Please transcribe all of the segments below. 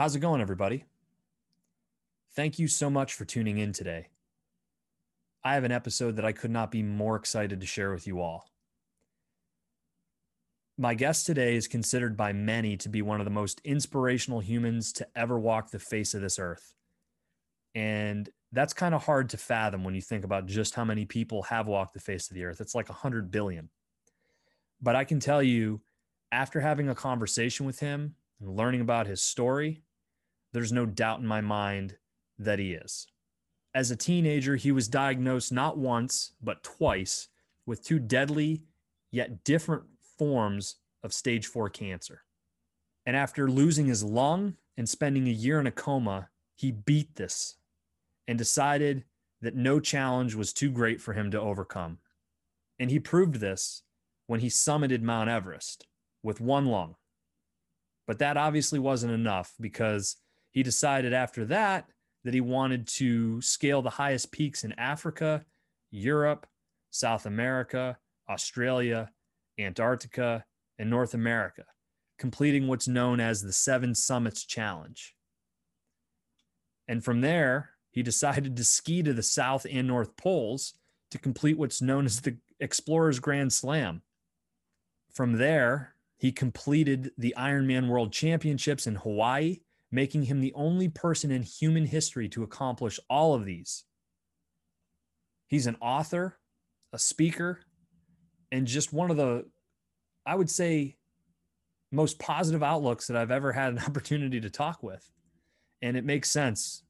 How's it going, everybody? Thank you so much for tuning in today. I have an episode that I could not be more excited to share with you all. My guest today is considered by many to be one of the most inspirational humans to ever walk the face of this earth. And that's kind of hard to fathom when you think about just how many people have walked the face of the earth. It's like 100 billion. But I can tell you, after having a conversation with him and learning about his story, there's no doubt in my mind that he is. As a teenager, he was diagnosed not once, but twice with two deadly yet different forms of stage four cancer. And after losing his lung and spending a year in a coma, he beat this and decided that no challenge was too great for him to overcome. And he proved this when he summited Mount Everest with one lung. But that obviously wasn't enough because he decided after that that he wanted to scale the highest peaks in Africa, Europe, South America, Australia, Antarctica, and North America, completing what's known as the Seven Summits Challenge. And from there, he decided to ski to the South and North Poles to complete what's known as the Explorers Grand Slam. From there, he completed the Ironman World Championships in Hawaii making him the only person in human history to accomplish all of these. He's an author, a speaker, and just one of the, I would say, most positive outlooks that I've ever had an opportunity to talk with. And it makes sense.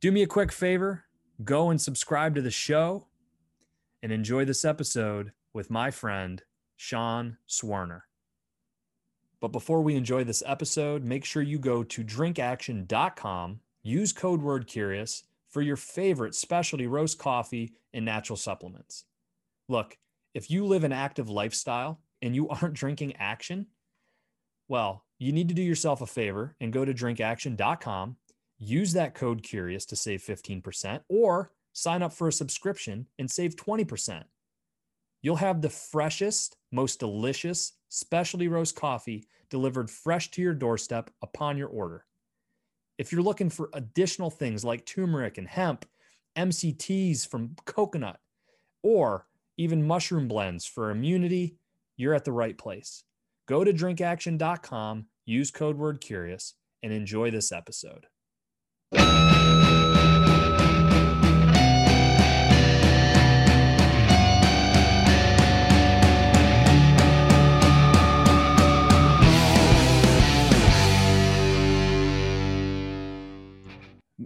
Do me a quick favor go and subscribe to the show and enjoy this episode with my friend, Sean Swarner. But before we enjoy this episode, make sure you go to drinkaction.com, use code word curious for your favorite specialty roast coffee and natural supplements. Look, if you live an active lifestyle and you aren't drinking action, well, you need to do yourself a favor and go to drinkaction.com, use that code curious to save 15%, or sign up for a subscription and save 20%. You'll have the freshest, most delicious specialty roast coffee delivered fresh to your doorstep upon your order. If you're looking for additional things like turmeric and hemp, MCTs from coconut, or even mushroom blends for immunity, you're at the right place. Go to drinkaction.com, use code word curious, and enjoy this episode.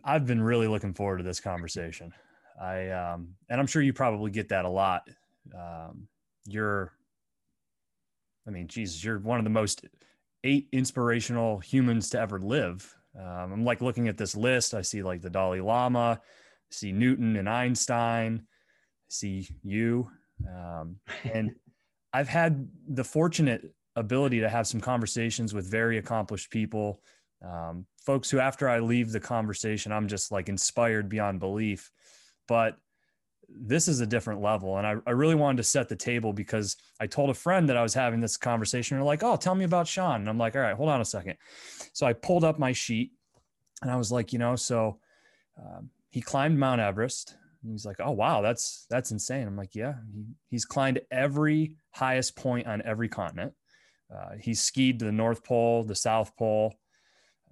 I've been really looking forward to this conversation. I um, and I'm sure you probably get that a lot. Um, you're, I mean, Jesus, you're one of the most eight inspirational humans to ever live. Um, I'm like looking at this list. I see like the Dalai Lama, I see Newton and Einstein, I see you, um, and I've had the fortunate ability to have some conversations with very accomplished people um, folks who after i leave the conversation i'm just like inspired beyond belief. But this is a different level and I, I really wanted to set the table because i told a friend that i was having this conversation and they're like oh tell me about sean. And i'm like all right hold on a second. So i pulled up my sheet and i was like you know so um, he climbed mount everest. He's like oh wow that's that's insane. I'm like yeah he, he's climbed every highest point on every continent. Uh, he's skied to the north pole the south pole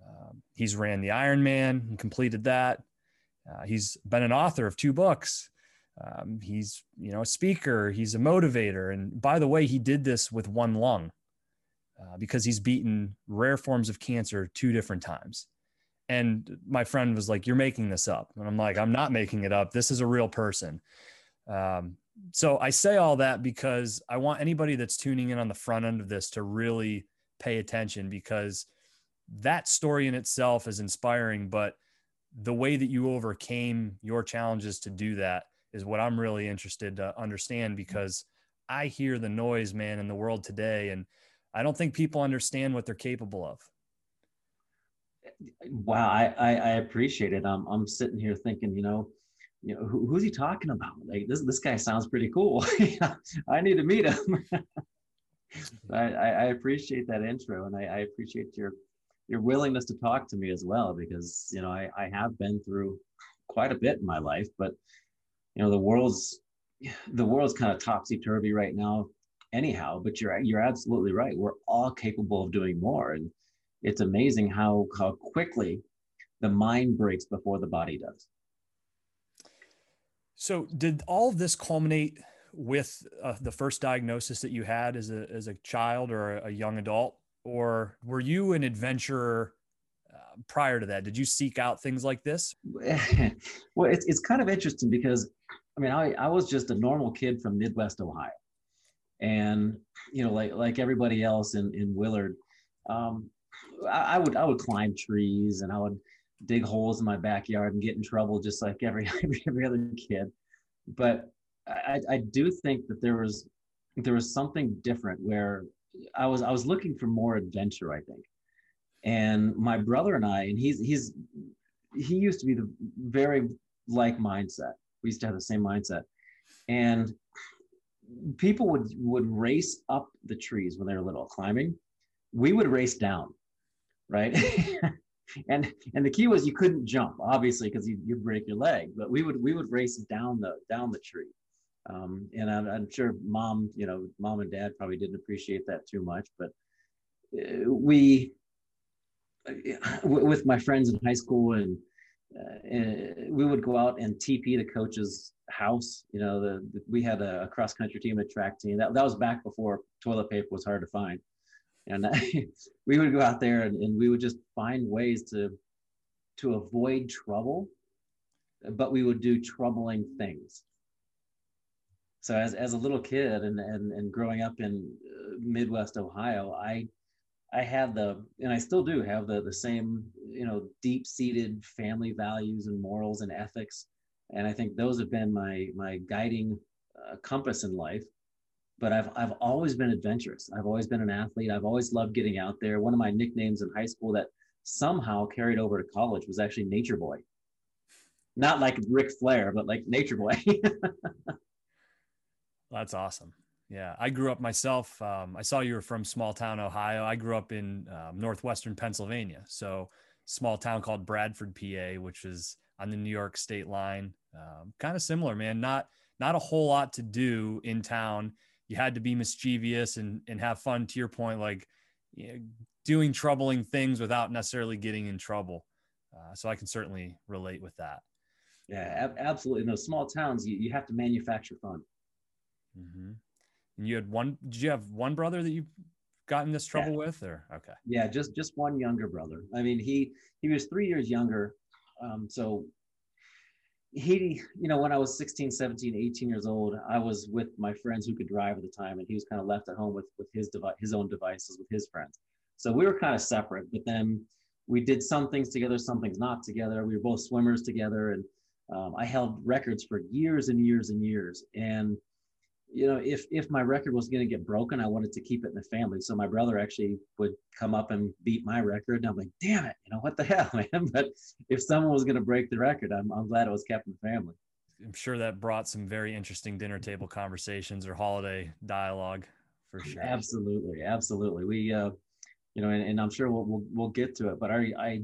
um, he's ran the Ironman and completed that. Uh, he's been an author of two books. Um, he's you know a speaker. He's a motivator. And by the way, he did this with one lung uh, because he's beaten rare forms of cancer two different times. And my friend was like, "You're making this up," and I'm like, "I'm not making it up. This is a real person." Um, so I say all that because I want anybody that's tuning in on the front end of this to really pay attention because that story in itself is inspiring, but the way that you overcame your challenges to do that is what I'm really interested to understand because I hear the noise, man, in the world today, and I don't think people understand what they're capable of. Wow, I I, I appreciate it. I'm I'm sitting here thinking, you know, you know, who, who's he talking about? Like this this guy sounds pretty cool. I need to meet him. I, I, appreciate that intro, and I, I appreciate your your willingness to talk to me as well, because you know I, I have been through quite a bit in my life, but you know the world's the world's kind of topsy turvy right now, anyhow. But you're you're absolutely right. We're all capable of doing more, and it's amazing how how quickly the mind breaks before the body does. So, did all of this culminate with uh, the first diagnosis that you had as a as a child or a young adult, or were you an adventurer uh, prior to that? Did you seek out things like this? well, it's it's kind of interesting because I mean, I I was just a normal kid from Midwest Ohio, and you know, like like everybody else in in Willard, um, I, I would I would climb trees and I would dig holes in my backyard and get in trouble just like every every, every other kid. But I, I do think that there was there was something different where I was I was looking for more adventure, I think. And my brother and I, and he's he's he used to be the very like mindset. We used to have the same mindset. And people would would race up the trees when they were little climbing. We would race down, right? and and the key was you couldn't jump obviously because you, you'd break your leg but we would we would race down the down the tree um, and I'm, I'm, sure mom you know mom and dad probably didn't appreciate that too much but uh, we uh, with my friends in high school and uh, we would go out and TP the coach's house. You know, the, the we had a cross country team, a track team. That, that was back before toilet paper was hard to find and we would go out there and, and we would just find ways to to avoid trouble but we would do troubling things so as, as a little kid and, and, and growing up in uh, midwest ohio i i had the and i still do have the, the same you know deep seated family values and morals and ethics and i think those have been my my guiding uh, compass in life but I've I've always been adventurous. I've always been an athlete. I've always loved getting out there. One of my nicknames in high school that somehow carried over to college was actually Nature Boy. Not like Ric Flair, but like Nature Boy. That's awesome. Yeah, I grew up myself. Um, I saw you were from small town Ohio. I grew up in um, northwestern Pennsylvania, so small town called Bradford, PA, which is on the New York state line. Um, kind of similar, man. Not not a whole lot to do in town you had to be mischievous and and have fun to your point like you know, doing troubling things without necessarily getting in trouble uh, so i can certainly relate with that yeah ab- absolutely in those small towns you, you have to manufacture fun mm-hmm. and you had one did you have one brother that you got in this trouble yeah. with or? Okay. Yeah just just one younger brother. I mean he he was three years younger um, so he you know when i was 16 17 18 years old i was with my friends who could drive at the time and he was kind of left at home with with his device his own devices with his friends. So we were kind of separate but then we did some things together some things not together. We were both swimmers together and um, i held records for years and years and years. And you know, if if my record was going to get broken, I wanted to keep it in the family. So my brother actually would come up and beat my record, and I'm like, damn it, you know what the hell, man. But if someone was going to break the record, I'm I'm glad it was kept in the family. I'm sure that brought some very interesting dinner table conversations or holiday dialogue for sure. Absolutely, absolutely. We, uh, you know, and, and I'm sure we'll, we'll we'll get to it. But I I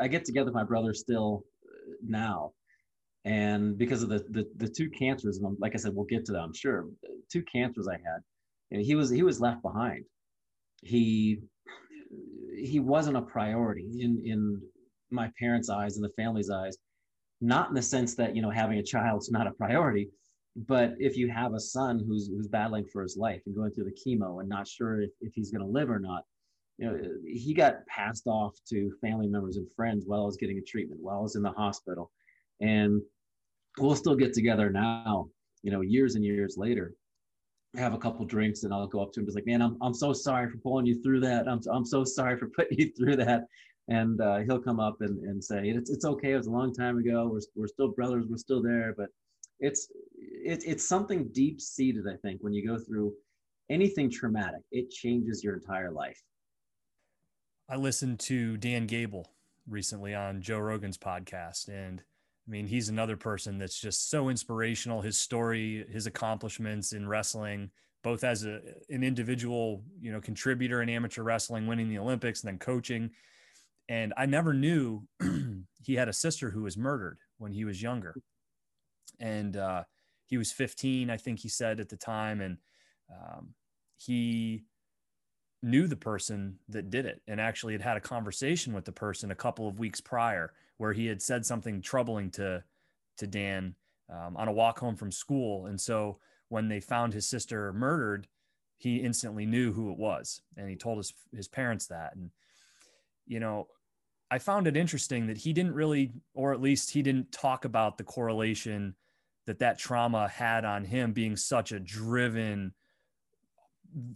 I get together with my brother still uh, now and because of the the, the two cancers, and like I said, we'll get to that, I'm sure. Two cancers I had, and he was he was left behind. He he wasn't a priority in in my parents' eyes and the family's eyes. Not in the sense that you know having a child's not a priority, but if you have a son who's who's battling for his life and going through the chemo and not sure if, if he's going to live or not, you know, he got passed off to family members and friends while I was getting a treatment, while I was in the hospital. And we'll still get together now, you know, years and years later, have a couple drinks and I'll go up to him and be like, man, I'm, I'm so sorry for pulling you through that. I'm, I'm so sorry for putting you through that. And uh, he'll come up and, and say, it's, it's okay. It was a long time ago. We're, we're still brothers. We're still there. But it's, it, it's something deep seated, I think, when you go through anything traumatic, it changes your entire life. I listened to Dan Gable recently on Joe Rogan's podcast and I mean, he's another person that's just so inspirational. His story, his accomplishments in wrestling, both as a, an individual, you know, contributor in amateur wrestling, winning the Olympics, and then coaching. And I never knew he had a sister who was murdered when he was younger. And uh, he was 15, I think he said at the time. And um, he knew the person that did it and actually had had a conversation with the person a couple of weeks prior where he had said something troubling to to Dan um, on a walk home from school. And so when they found his sister murdered, he instantly knew who it was, and he told his his parents that. And you know, I found it interesting that he didn't really, or at least he didn't talk about the correlation that that trauma had on him being such a driven,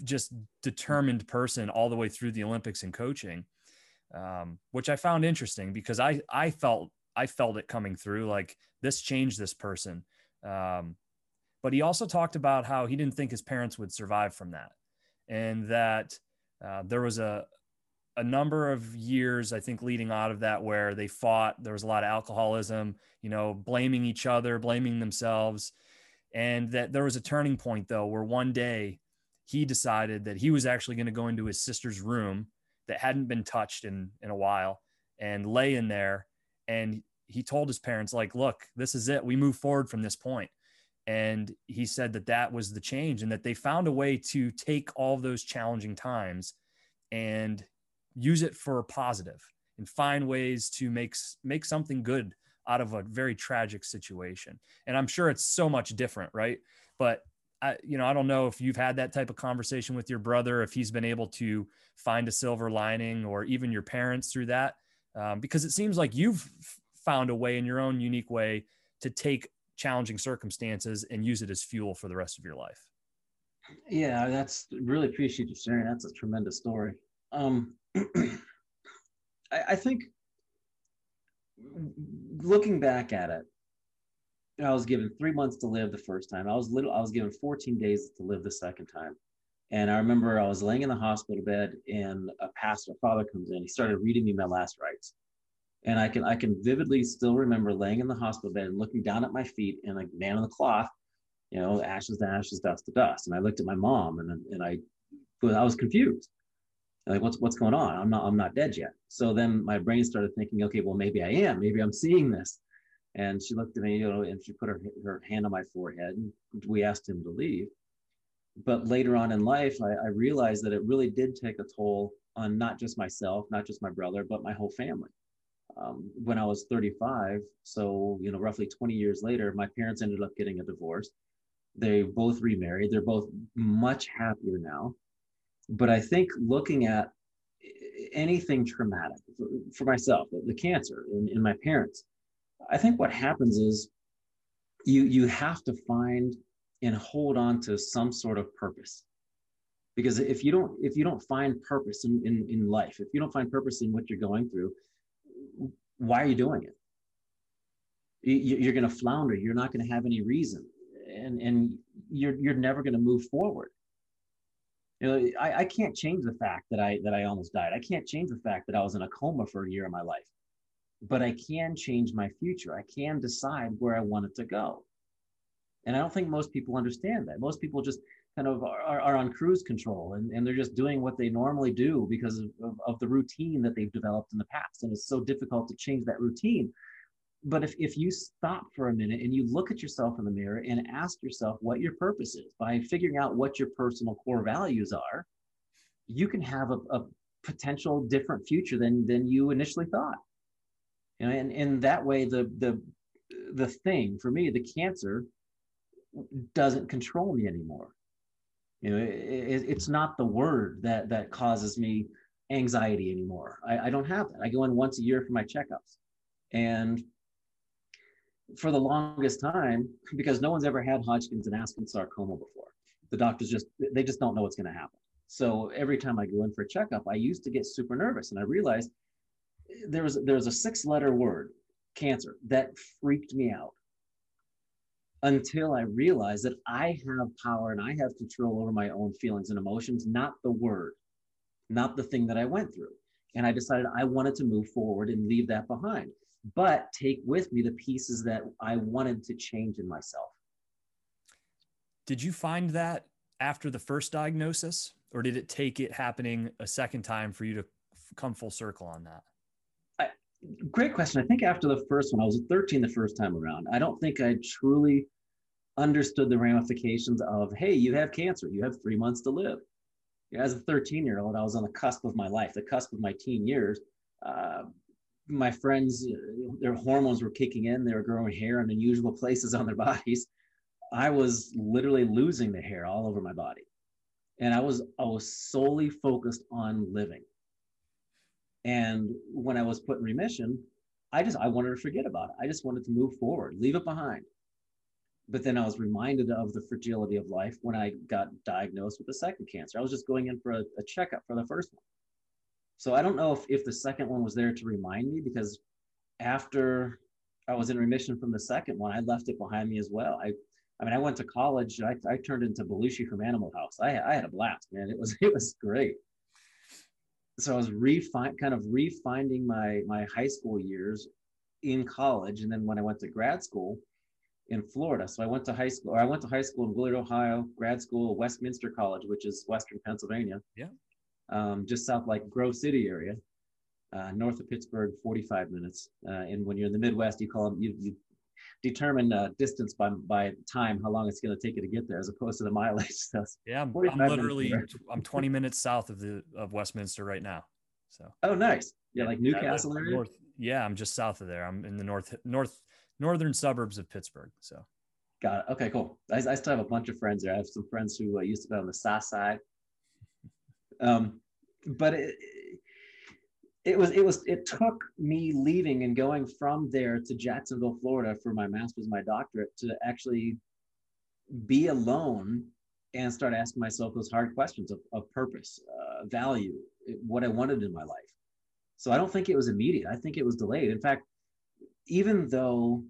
just determined person all the way through the Olympics and coaching, um, which I found interesting because I I felt I felt it coming through like this changed this person. Um, but he also talked about how he didn't think his parents would survive from that, and that uh, there was a a number of years, I think, leading out of that where they fought. There was a lot of alcoholism, you know, blaming each other, blaming themselves. And that there was a turning point, though, where one day he decided that he was actually going to go into his sister's room that hadn't been touched in, in a while and lay in there. And he told his parents, like, look, this is it. We move forward from this point. And he said that that was the change and that they found a way to take all those challenging times and use it for positive and find ways to make make something good out of a very tragic situation. And I'm sure it's so much different, right? But I, you know, I don't know if you've had that type of conversation with your brother, if he's been able to find a silver lining, or even your parents through that, um, because it seems like you've found a way in your own unique way to take challenging circumstances and use it as fuel for the rest of your life. Yeah, that's really appreciate you sharing. That's a tremendous story. Um, I, I think looking back at it, I was given three months to live the first time. I was little. I was given 14 days to live the second time. And I remember I was laying in the hospital bed, and a pastor, a father, comes in. He started reading me my last rites, and I can I can vividly still remember laying in the hospital bed and looking down at my feet and like man on the cloth, you know, ashes to ashes, dust to dust. And I looked at my mom, and and I, I was confused like what's what's going on i'm not i'm not dead yet so then my brain started thinking okay well maybe i am maybe i'm seeing this and she looked at me you know and she put her, her hand on my forehead and we asked him to leave. But later on in life I, I realized that it really did take a toll on not just myself not just my brother but my whole family. Um, when i was 35 so you know roughly 20 years later my parents ended up getting a divorce. They both remarried. They're both much happier now. But I think looking at anything traumatic for, myself, the, the cancer in, in my parents, I think what happens is you you have to find and hold on to some sort of purpose. Because if you don't if you don't find purpose in, in, in life if you don't find purpose in what you're going through why are you doing it? You, are going to flounder. You're not going to have any reason. And and you're you're never going to move forward. You know, I, I can't change the fact that I that I almost died. I can't change the fact that I was in a coma for a year of my life. But I can change my future. I can decide where I want it to go. And I don't think most people understand that. Most people just kind of are, are on cruise control and, and they're just doing what they normally do because of, of, of the routine that they've developed in the past. And it's so difficult to change that routine but if, if you stop for a minute and you look at yourself in the mirror and ask yourself what your purpose is by figuring out what your personal core values are you can have a, a potential different future than than you initially thought you know, and in that way the the the thing for me the cancer doesn't control me anymore you know it, it's not the word that that causes me anxiety anymore I, I don't have that i go in once a year for my checkups and for the longest time because no one's ever had Hodgkin's and Askin's sarcoma before. The doctors just they just don't know what's going to happen. So every time I go in for a checkup, I used to get super nervous, and I realized there was there was a six letter word, cancer, that freaked me out. Until I realized that I have power and I have control over my own feelings and emotions, not the word, not the thing that I went through. And I decided I wanted to move forward and leave that behind but take with me the pieces that I wanted to change in myself. Did you find that after the first diagnosis, or did it take it happening a second time for you to come full circle on that? Great question. I think after the first one, I was 13 the first time around. I don't think I truly understood the ramifications of, hey, you have cancer, you have three months to live. As a 13 year old, I was on the cusp of my life, the cusp of my teen years. Uh, my friends, their hormones were kicking in, they were growing hair in unusual places on their bodies. I was literally losing the hair all over my body. And I was I was solely focused on living. And when I was put in remission, I just I wanted to forget about it. I just wanted to move forward, leave it behind. But then I was reminded of the fragility of life when I got diagnosed with the second cancer. I was just going in for a, a checkup for the first one. So I don't know if, if the second one was there to remind me because after I was in remission from the second one, I left it behind me as well. I I mean, I went to college. I, I turned into Belushi from Animal House. I, I had a blast, man. It was it was great so I was refine kind of refinding my my high school years in college, and then when I went to grad school in Florida, so I went to high school. Or I went to high school in Willard, Ohio, grad school Westminster College, which is Western Pennsylvania. Yeah, um, just south like Grove City area, uh, north of Pittsburgh, 45 minutes. Uh, and when you're in the Midwest, you call them you, you determine uh, distance by by time, how long it's going to take you to get there, as opposed to the mileage. So yeah, I'm, I'm literally I'm 20 minutes south of the of Westminster right now. So oh, nice. Yeah, like New Castle area. North, yeah, I'm just south of there. I'm in the north north northern suburbs of Pittsburgh. So got it. Okay, cool. I, I still have a bunch of friends there. I have some friends who uh, used to be on the south side. Um, but it, it was it was it took me leaving and going from there to Jacksonville, Florida for my master's, my doctorate to actually be alone and start asking myself those hard questions of, of purpose, uh, value, what I wanted in my life. So I don't think it was immediate. I think it was delayed. In fact, even though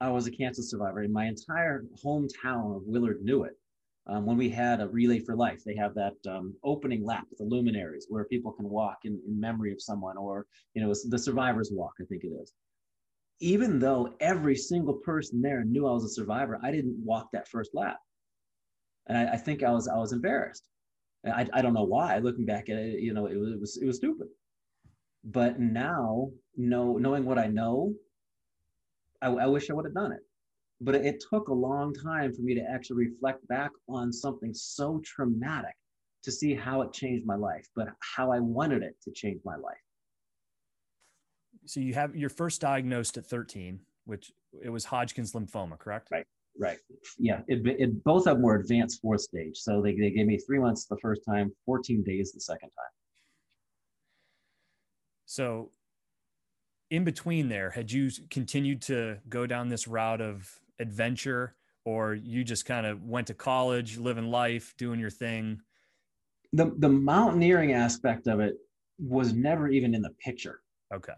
I was a cancer survivor and my entire hometown of Willard knew it, um, when we had a relay for life they have that um, opening lap with the luminaries where people can walk in, in memory of someone or you know the survivors walk i think it is. Even though every single person there knew i was a survivor i didn't walk that first lap. And i, I think i was i was embarrassed. I, I don't know why looking back at it you know it was it was, it was stupid. But now know, knowing what i know I, I wish i would have done it but it took a long time for me to actually reflect back on something so traumatic to see how it changed my life, but how I wanted it to change my life. So you have your first diagnosed at 13, which it was Hodgkin's lymphoma, correct? Right. Right. Yeah. It, it, both of them were advanced fourth stage. So they, they gave me three months the first time, 14 days the second time. So in between there, had you continued to go down this route of adventure or you just kind of went to college, living life, doing your thing? The the mountaineering aspect of it was never even in the picture. Okay.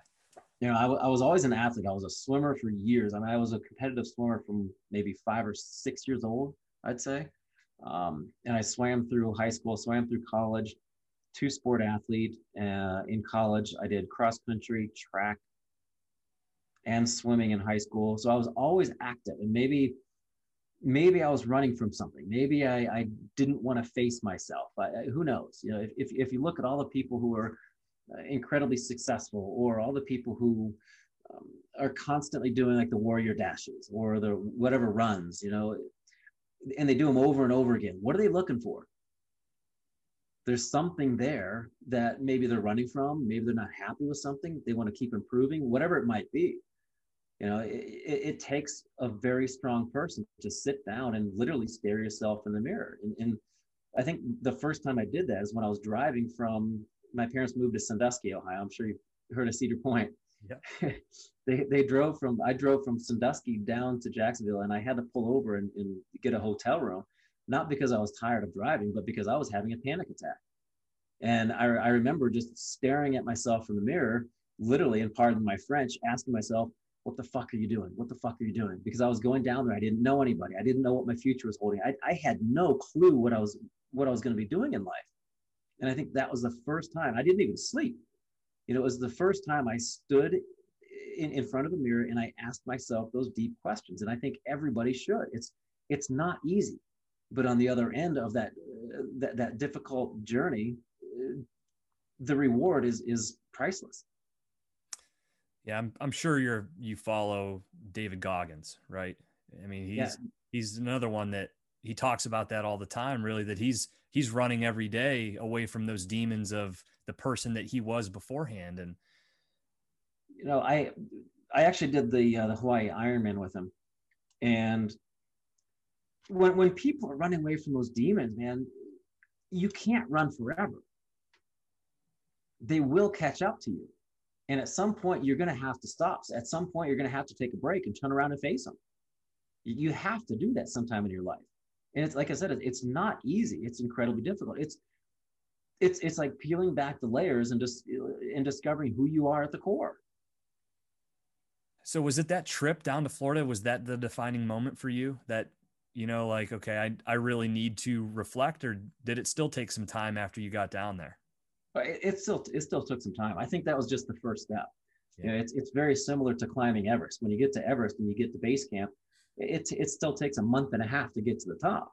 You know, I, w- I was always an athlete. I was a swimmer for years. I mean, I was a competitive swimmer from maybe five or six years old, I'd say. Um, and I swam through high school, swam through college, two sport athlete. Uh, in college, I did cross country, track, and swimming in high school. So I was always active and maybe maybe I was running from something. Maybe I, I didn't want to face myself. I, I, who knows? You know, if, if, if you look at all the people who are uh, incredibly successful or all the people who um, are constantly doing like the warrior dashes or the whatever runs, you know, and they do them over and over again. What are they looking for? There's something there that maybe they're running from. Maybe they're not happy with something. They want to keep improving, whatever it might be you know it, it, takes a very strong person to sit down and literally stare yourself in the mirror. And, and, i think the first time i did that is when i was driving from my parents moved to sandusky ohio. I'm sure you've heard of cedar point. Yeah. they, they drove from i drove from sandusky down to jacksonville and i had to pull over and, and get a hotel room not because i was tired of driving but because i was having a panic attack. And I, I remember just staring at myself in the mirror literally and pardon my french asking myself what the fuck are you doing? What the fuck are you doing? Because I was going down there. I didn't know anybody. I didn't know what my future was holding. I, I had no clue what I was what I was going to be doing in life. And I think that was the first time I didn't even sleep. You know, it was the first time I stood in, in front of a mirror and I asked myself those deep questions. And I think everybody should. It's it's not easy, but on the other end of that uh, that, that difficult journey, uh, the reward is is priceless. Yeah, I'm I'm sure you're you follow David Goggins, right? I mean, he's yeah. he's another one that he talks about that all the time, really, that he's he's running every day away from those demons of the person that he was beforehand. And you know, I I actually did the uh, the Hawaii Ironman with him, and when when people are running away from those demons, man, you can't run forever. They will catch up to you. And at some point, you're going to have to stop. At some point, you're going to have to take a break and turn around and face them. You have to do that sometime in your life. And it's like I said, it's not easy. It's incredibly difficult. It's it's it's like peeling back the layers and just and discovering who you are at the core. So was it that trip down to Florida? Was that the defining moment for you? That you know, like okay, I I really need to reflect, or did it still take some time after you got down there? It, it still it still took some time. I think that was just the first step. Yeah. You know, it's it's very similar to climbing Everest. When you get to Everest and you get to base camp, it it still takes a month and a half to get to the top.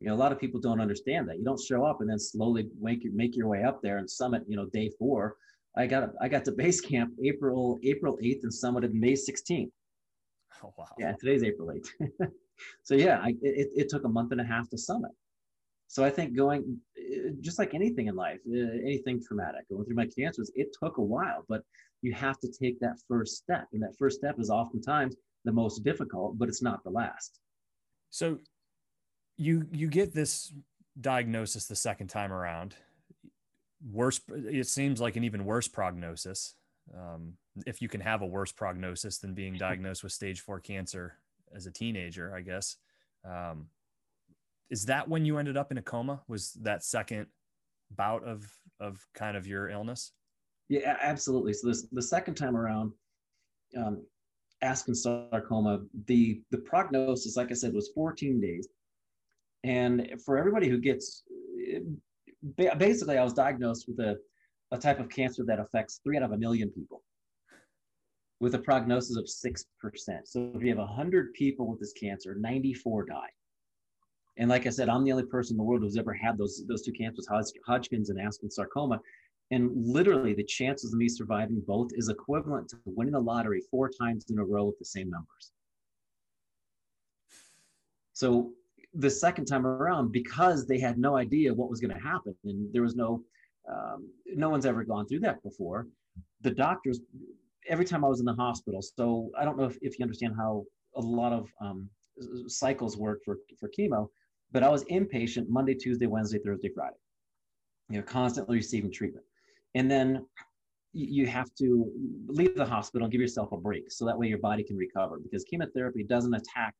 You know, a lot of people don't understand that. You don't show up and then slowly make your, make your way up there and summit. You know, day four. I got I got to base camp April April eighth and summited May sixteenth. Oh wow! Yeah, today's April eighth. so yeah, I, it it took a month and a half to summit. So I think going, eh, just like anything in life, eh, anything traumatic, going through my cancers, it took a while, but you have to take that first step. And that first step is oftentimes the most difficult, but it's not the last. So you you get this diagnosis the second time around. Worse, it seems like an even worse prognosis. Um, if you can have a worse prognosis than being diagnosed with stage four cancer as a teenager, I guess. Um, is that when you ended up in a coma? Was that second bout of of kind of your illness? Yeah, absolutely. So this the second time around, um, sarcoma, the the prognosis, like I said, was 14 days. And for everybody who gets, basically, I was diagnosed with a, a type of cancer that affects three out of a million people with a prognosis of 6%. So if you have 100 people with this cancer, 94 die. And like I said, I'm the only person in the world who's ever had those those two cancers, Hodgkin's and Askin sarcoma. And literally, the chances of me surviving both is equivalent to winning the lottery four times in a row with the same numbers. So the second time around, because they had no idea what was going to happen, and there was no, um, no one's ever gone through that before. The doctors, every time I was in the hospital. So I don't know if, if you understand how a lot of um, cycles work for for chemo but I was inpatient Monday, Tuesday, Wednesday, Thursday, Friday. You know, constantly receiving treatment. And then you have to leave the hospital and give yourself a break so that way your body can recover because chemotherapy doesn't attack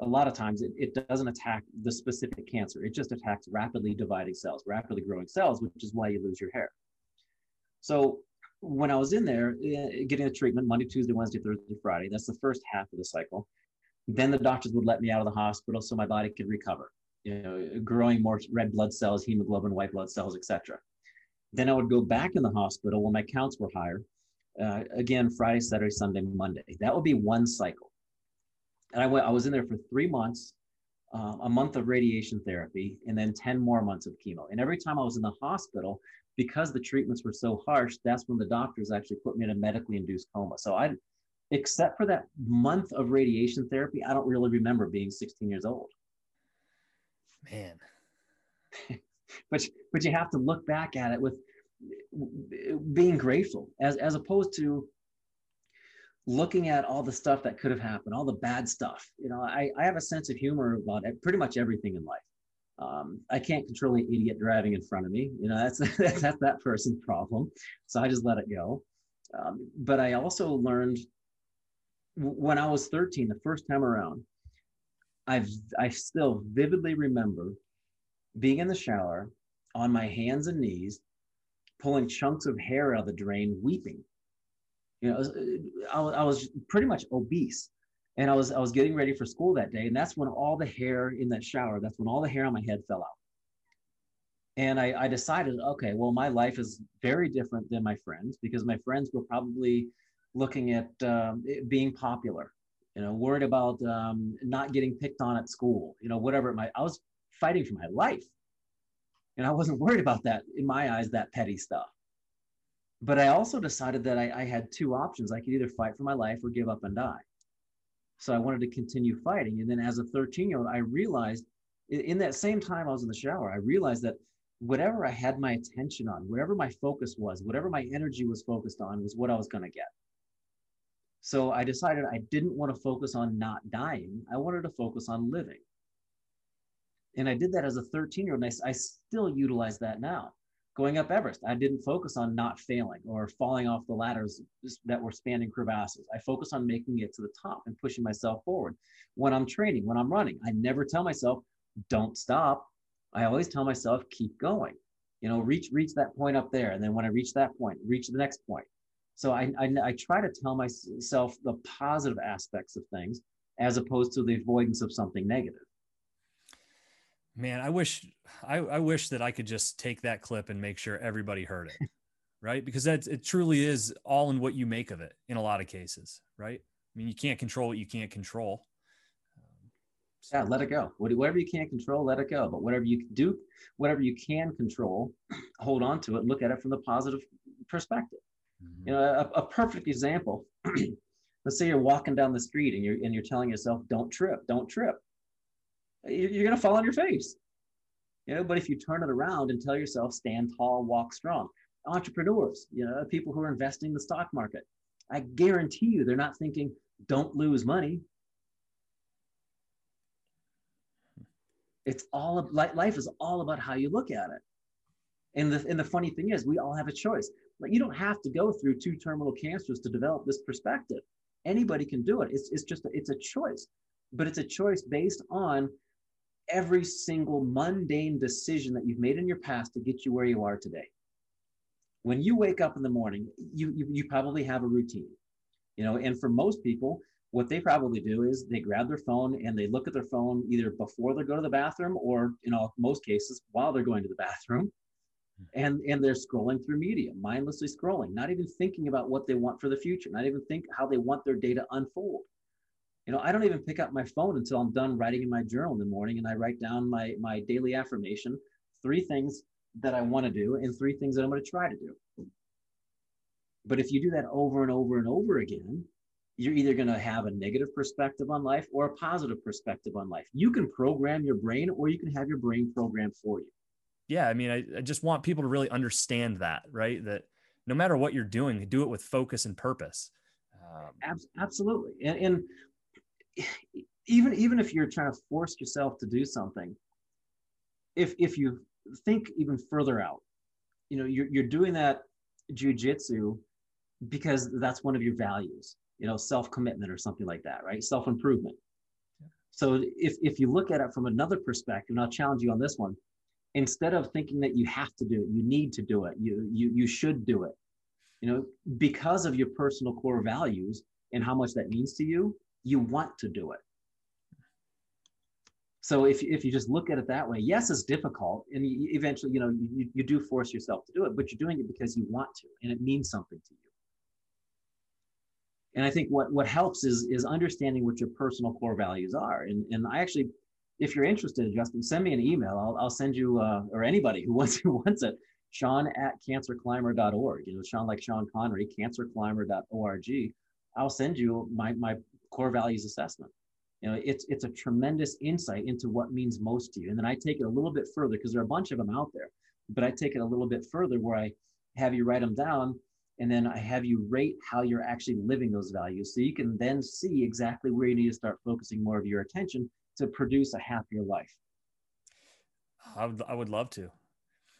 a lot of times it, it doesn't attack the specific cancer it just attacks rapidly dividing cells rapidly growing cells which is why you lose your hair so when i was in there eh, getting a treatment monday tuesday wednesday thursday friday that's the first half of the cycle then the doctors would let me out of the hospital so my body could recover you know, growing more red blood cells, hemoglobin, white blood cells, etc. Then I would go back in the hospital when my counts were higher. Uh, again, Friday, Saturday, Sunday, Monday. That would be one cycle. And I went. I was in there for three months, uh, a month of radiation therapy, and then ten more months of chemo. And every time I was in the hospital, because the treatments were so harsh, that's when the doctors actually put me in a medically induced coma. So I, except for that month of radiation therapy, I don't really remember being 16 years old man. But but you have to look back at it with being grateful as as opposed to looking at all the stuff that could have happened all the bad stuff. You know i i have a sense of humor about it, pretty much everything in life. Um, i can't control an idiot driving in front of me. You know that's that's that person's problem. So i just let it go. Um, but i also learned when i was 13 the first time around I've I still vividly remember being in the shower on my hands and knees, pulling chunks of hair out of the drain, weeping. You know, I was, I was pretty much obese, and I was I was getting ready for school that day, and that's when all the hair in that shower, that's when all the hair on my head fell out. And I, I decided, okay, well, my life is very different than my friends because my friends were probably looking at um, being popular you know, worried about um, not getting picked on at school, you know, whatever it might. I was fighting for my life, and I wasn't worried about that in my eyes, that petty stuff. but I also decided that I, I had two options. I could either fight for my life or give up and die. So I wanted to continue fighting. And then as a 13 year old, I realized in that same time I was in the shower, I realized that whatever I had my attention on, wherever my focus was, whatever my energy was focused on, was what I was going to get. So I decided I didn't want to focus on not dying. I wanted to focus on living. And I did that as a 13 year old. And I, I still utilize that now. Going up Everest, I didn't focus on not failing or falling off the ladders that were spanning crevasses. I focused on making it to the top and pushing myself forward. When I'm training, when I'm running, I never tell myself, don't stop. I always tell myself, keep going. You know, reach reach that point up there, and then when I reach that point, reach the next point. So I, I, I try to tell myself the positive aspects of things as opposed to the avoidance of something negative. Man, I wish I, I wish that I could just take that clip and make sure everybody heard it. right? Because that it truly is all in what you make of it in a lot of cases, right? I mean, you can't control what you can't control. So. Yeah, let it go. Whatever you can't control, let it go. But whatever you do, whatever you can control, hold on to it. Look at it from the positive perspective. Mm-hmm. You know, a, a perfect example. let's say you're walking down the street and you're and you're telling yourself, "Don't trip, don't trip." You're going to fall on your face. You know, but if you turn it around and tell yourself, "Stand tall, walk strong." Entrepreneurs, you know, people who are investing in the stock market, I guarantee you, they're not thinking, "Don't lose money." It's all of, life is all about how you look at it. And the and the funny thing is, we all have a choice. Like you don't have to go through two terminal cancers to develop this perspective. Anybody can do it. It's, it's just, it's a choice, but it's a choice based on every single mundane decision that you've made in your past to get you where you are today. When you wake up in the morning, you, you, you probably have a routine, you know, and for most people, what they probably do is they grab their phone and they look at their phone either before they go to the bathroom or, in all, most cases while they're going to the bathroom and and they're scrolling through media mindlessly scrolling not even thinking about what they want for the future not even think how they want their day to unfold. You know i don't even pick up my phone until i'm done writing in my journal in the morning and i write down my my daily affirmation three things that i want to do and three things that i'm going to try to do. But if you do that over and over and over again you're either going to have a negative perspective on life or a positive perspective on life. You can program your brain or you can have your brain programmed for you yeah, I mean, I, I just want people to really understand that, right? That no matter what you're doing, do it with focus and purpose. Um, absolutely, and, and even even if you're trying to force yourself to do something, if if you think even further out, you know, you're you're doing that jujitsu because that's one of your values, you know, self commitment or something like that, right? Self improvement. So if if you look at it from another perspective, and I'll challenge you on this one, instead of thinking that you have to do it you need to do it you you you should do it. You know because of your personal core values and how much that means to you you want to do it. So if, if you just look at it that way yes it's difficult and you, eventually you know you, you do force yourself to do it but you're doing it because you want to and it means something to you. And i think what what helps is is understanding what your personal core values are. And and i actually if you're interested, Justin, send me an email. I'll, I'll send you, uh, or anybody who wants who wants it, Sean at cancerclimber.org. You know, Sean like Sean Connery, cancerclimber.org. I'll send you my my core values assessment. You know, it's it's a tremendous insight into what means most to you. And then I take it a little bit further because there are a bunch of them out there, but I take it a little bit further where I have you write them down and then I have you rate how you're actually living those values. So you can then see exactly where you need to start focusing more of your attention to produce a happier life? I would, I would love to.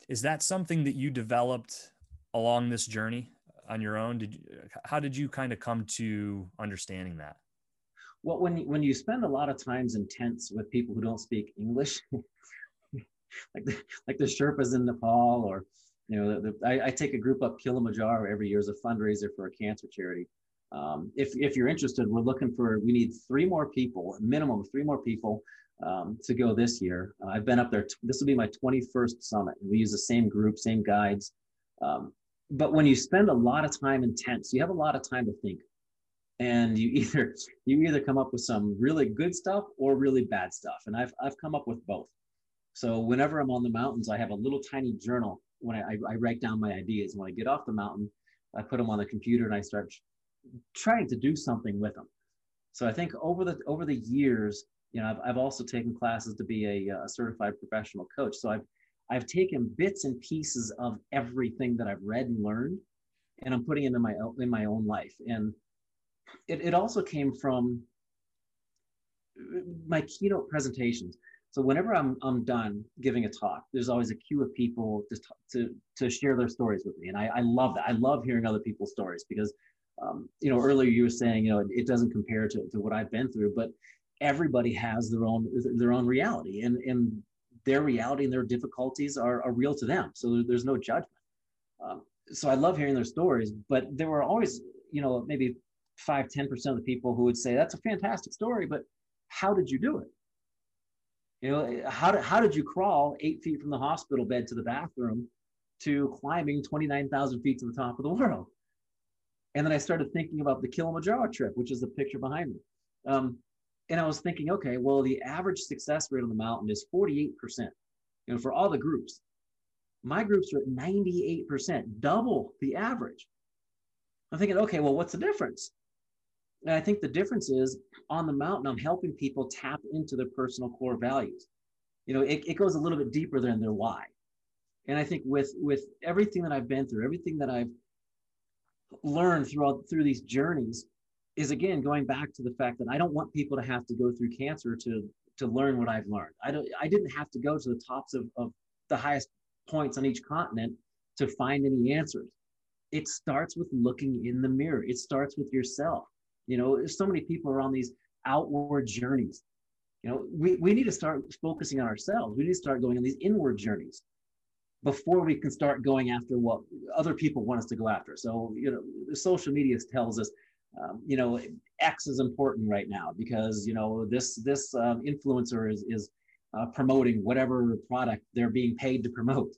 Is that something that you developed along this journey on your own? Did you, how did you kind of come to understanding that? Well, when when you spend a lot of times in tents with people who don't speak English, like the, like the Sherpas in Nepal, or you know, the, the, I, I, take a group up Kilimanjaro every year as a fundraiser for a cancer charity, um, if, if you're interested, we're looking for, we need three more people, minimum three more people um, to go this year. Uh, I've been up there, this will be my 21st summit. We use the same group, same guides. Um, but when you spend a lot of time in tents, you have a lot of time to think. And you either you either come up with some really good stuff or really bad stuff. And I've, I've come up with both. So whenever I'm on the mountains, I have a little tiny journal when I, I write down my ideas. When I get off the mountain, I put them on the computer and I start trying to do something with them. So I think over the over the years, you know, I've, I've also taken classes to be a, a certified professional coach. So I've I've taken bits and pieces of everything that I've read and learned, and I'm putting into my in my own life. And it, it also came from my keynote presentations. So whenever I'm I'm done giving a talk, there's always a queue of people to to to share their stories with me, and I, I love that. I love hearing other people's stories because, um, you know, earlier you were saying you know it, it doesn't compare to, to what I've been through, but everybody has their own their own reality, and and their reality and their difficulties are, are real to them. So there's no judgment. Um, so I love hearing their stories, but there were always you know maybe five ten percent of the people who would say that's a fantastic story, but how did you do it? You know, how did, how did you crawl eight feet from the hospital bed to the bathroom to climbing 29,000 feet to the top of the world? And then I started thinking about the Kilimanjaro trip, which is the picture behind me. Um, and I was thinking, okay, well, the average success rate on the mountain is 48%, you know, for all the groups. My groups are at 98%, double the average. I'm thinking, okay, well, what's the difference? And I think the difference is on the mountain, I'm helping people tap into their personal core values. You know, it, it goes a little bit deeper than their why. And I think with with everything that I've been through, everything that I've learned throughout through these journeys, is again going back to the fact that I don't want people to have to go through cancer to to learn what I've learned. I don't I didn't have to go to the tops of, of the highest points on each continent to find any answers. It starts with looking in the mirror. It starts with yourself. You know, so many people are on these outward journeys. You know, we, we need to start focusing on ourselves. We need to start going on these inward journeys before we can start going after what other people want us to go after. So, you know, social media tells us, um, you know, X is important right now because, you know, this, this um, influencer is, is uh, promoting whatever product they're being paid to promote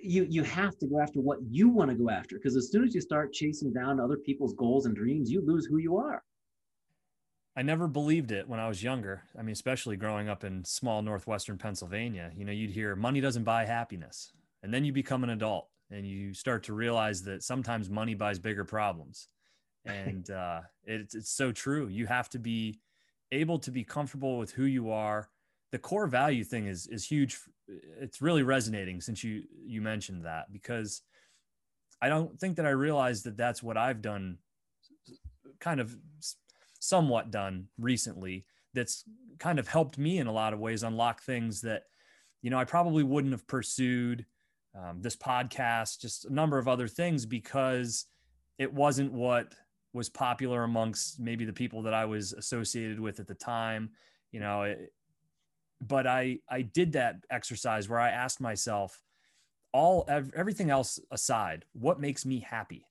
you you have to go after what you want to go after because as soon as you start chasing down other people's goals and dreams you lose who you are i never believed it when i was younger i mean especially growing up in small northwestern pennsylvania you know you'd hear money doesn't buy happiness and then you become an adult and you start to realize that sometimes money buys bigger problems and uh, it, it's so true you have to be able to be comfortable with who you are. The core value thing is is huge it's really resonating since you you mentioned that because i don't think that i realized that that's what i've done kind of somewhat done recently that's kind of helped me in a lot of ways unlock things that you know i probably wouldn't have pursued um, this podcast just a number of other things because it wasn't what was popular amongst maybe the people that i was associated with at the time you know it, but I I did that exercise where I asked myself, all everything else aside, what makes me happy?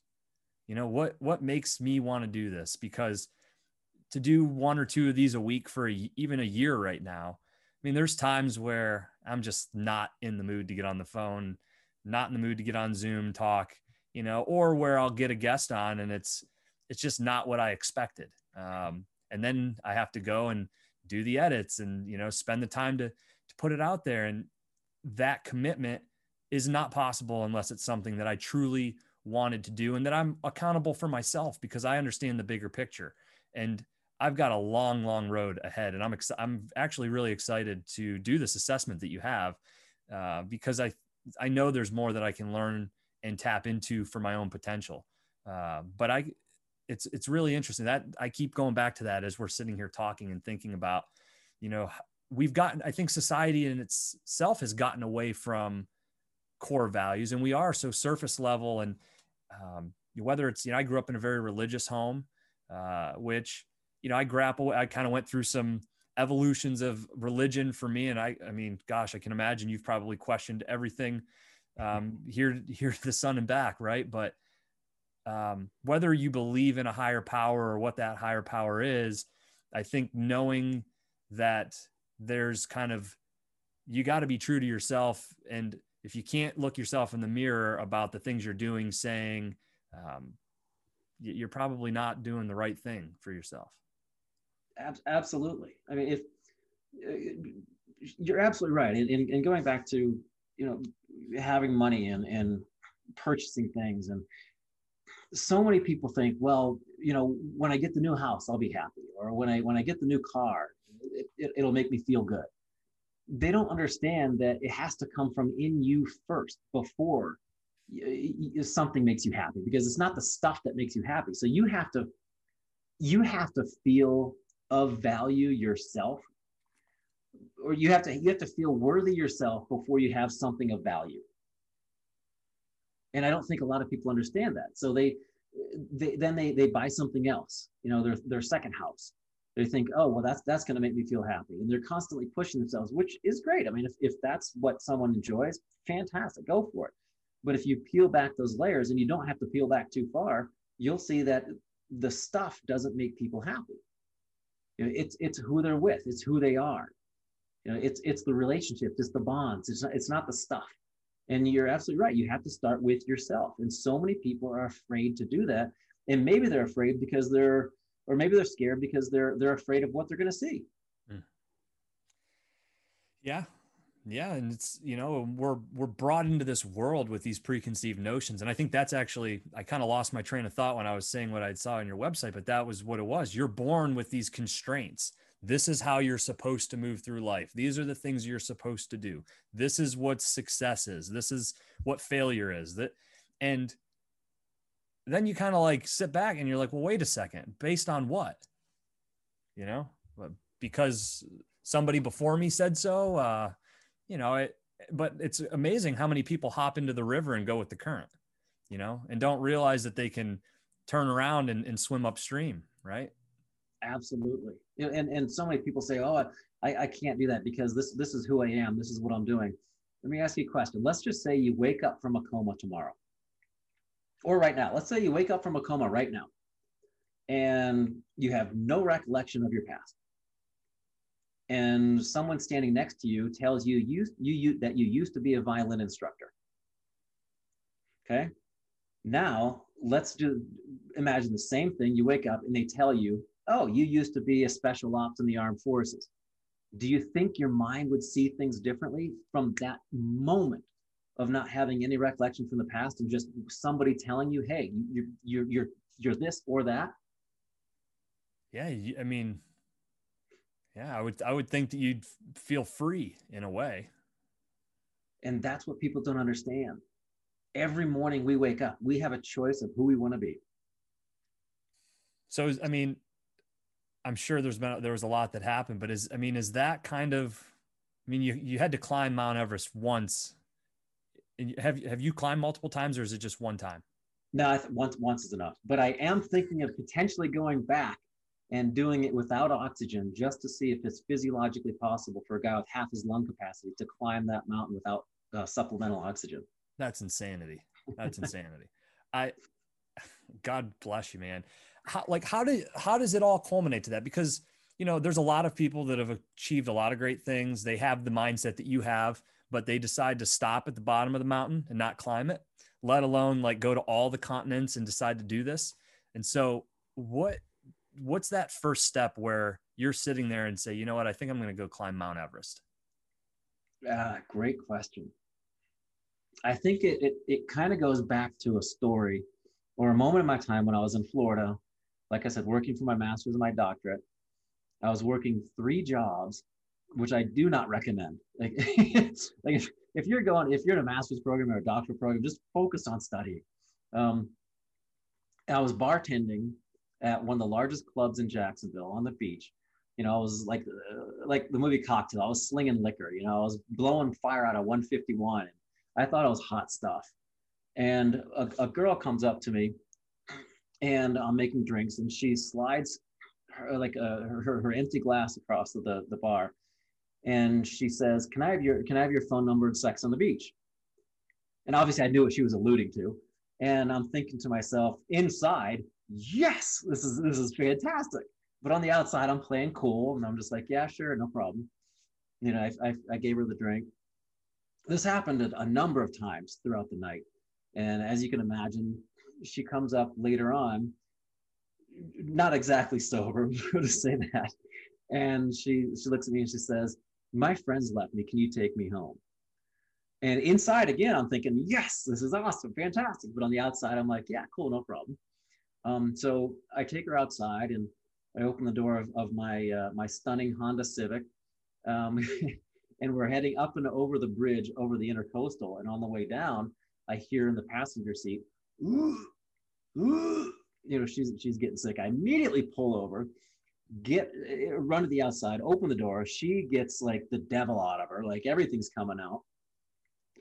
You know what what makes me want to do this? Because to do one or two of these a week for a, even a year right now, I mean, there's times where I'm just not in the mood to get on the phone, not in the mood to get on Zoom talk, you know, or where I'll get a guest on and it's it's just not what I expected. Um, and then I have to go and do the edits and you know spend the time to to put it out there. And that commitment is not possible unless it's something that I truly wanted to do and that I'm accountable for myself because I understand the bigger picture. And I've got a long long road ahead and I'm ex- I'm actually really excited to do this assessment that you have uh, because I I know there's more that I can learn and tap into for my own potential. Uh, but I it's it's really interesting that I keep going back to that as we're sitting here talking and thinking about, you know, we've gotten I think society in itself has gotten away from core values and we are so surface level and um, whether it's you know I grew up in a very religious home, uh, which you know I grapple I kind of went through some evolutions of religion for me and I I mean gosh I can imagine you've probably questioned everything um, here here to the sun and back right but um, whether you believe in a higher power or what that higher power is, I think knowing that there's kind of you got to be true to yourself, and if you can't look yourself in the mirror about the things you're doing, saying, um, you're probably not doing the right thing for yourself. Absolutely. I mean, if you're absolutely right, and, and going back to you know having money and and purchasing things and so many people think, well, you know, when I get the new house, I'll be happy, or when I when I get the new car, it, it, it'll make me feel good. They don't understand that it has to come from in you first before something makes you happy because it's not the stuff that makes you happy. So you have to you have to feel of value yourself or you have to you have to feel worthy yourself before you have something of value. And i don't think a lot of people understand that. So they, they then they they buy something else you know their their second house. They think oh well that's that's going to make me feel happy. And they're constantly pushing themselves which is great. I mean if, if that's what someone enjoys fantastic go for it. But if you peel back those layers and you don't have to peel back too far you'll see that the stuff doesn't make people happy you know, it's it's who they're with it's who they are you know, it's it's the relationships, it's the bonds, it's not, it's not the stuff. And you're absolutely right. You have to start with yourself. And so many people are afraid to do that. And maybe they're afraid because they're, or maybe they're scared because they're they're afraid of what they're going to see. Hmm. Yeah, yeah, and it's you know we're we're brought into this world with these preconceived notions, and I think that's actually I kind of lost my train of thought when I was saying what I saw on your website, but that was what it was. You're born with these constraints this is how you're supposed to move through life. These are the things you're supposed to do. This is what success is. This is what failure is. That and then you kind of like sit back and you're like, well, wait a second, based on what? You know, because somebody before me said so. Uh, you know, it, but it's amazing how many people hop into the river and go with the current, you know, and don't realize that they can turn around and, and swim upstream, right? Absolutely. And, and so many people say, oh, I, I can't do that because this, this is who I am. This is what I'm doing. Let me ask you a question. Let's just say you wake up from a coma tomorrow or right now. Let's say you wake up from a coma right now and you have no recollection of your past. And someone standing next to you tells you, you, you, you that you used to be a violin instructor. Okay. Now let's do imagine the same thing. You wake up and they tell you oh, you used to be a special ops in the armed forces. Do you think your mind would see things differently from that moment of not having any recollection from the past and just somebody telling you, hey, you're, you're, you're, you're this or that? Yeah. I mean, yeah, I would, I would think that you'd feel free in a way. And that's what people don't understand. Every morning we wake up, we have a choice of who we want to be. So, I mean, I'm sure there's been there was a lot that happened, but is I mean, is that kind of I mean, you you had to climb Mount Everest once. Have have you climbed multiple times, or is it just one time? No, once once is enough. But I am thinking of potentially going back and doing it without oxygen, just to see if it's physiologically possible for a guy with half his lung capacity to climb that mountain without uh, supplemental oxygen. That's insanity. That's insanity. I, God bless you, man how like how do how does it all culminate to that? Because you know, there's a lot of people that have achieved a lot of great things. They have the mindset that you have, but they decide to stop at the bottom of the mountain and not climb it, let alone like go to all the continents and decide to do this. And so, what what's that first step where you're sitting there and say, you know what, I think I'm going to go climb Mount Everest? Ah, great question. I think it, it, it kind of goes back to a story or a moment in my time when I was in Florida like I said, working for my master's and my doctorate. I was working three jobs, which I do not recommend. Like, like if, if you're going, if you're in a master's program or a doctorate program, just focus on studying. Um, I was bartending at one of the largest clubs in Jacksonville on the beach. You know, I was like, uh, like the movie Cocktail. I was slinging liquor. You know, I was blowing fire out of 151. I thought it was hot stuff. And a, a girl comes up to me and I'm making drinks, and she slides her, like uh, her, her empty glass across the, the bar, and she says, "Can I have your Can I have your phone number and sex on the beach?" And obviously, I knew what she was alluding to, and I'm thinking to myself, inside, yes, this is this is fantastic. But on the outside, I'm playing cool, and I'm just like, yeah, sure, no problem. You know, I, I, I gave her the drink. This happened a, number of times throughout the night, and as you can imagine, she comes up later on, not exactly sober, to say that. And she she looks at me and she says, "My friends left me. Can you take me home?" And inside again, I'm thinking, yes, this is awesome, fantastic. But on the outside, I'm like, yeah, cool, no problem. Um, so I take her outside and I open the door of, of my uh, my stunning Honda Civic, um, and we're heading up and over the bridge over the intercoastal. And on the way down, I hear in the passenger seat, you know, she's she's getting sick. I immediately pull over, get run to the outside, open the door. She gets like the devil out of her, like everything's coming out.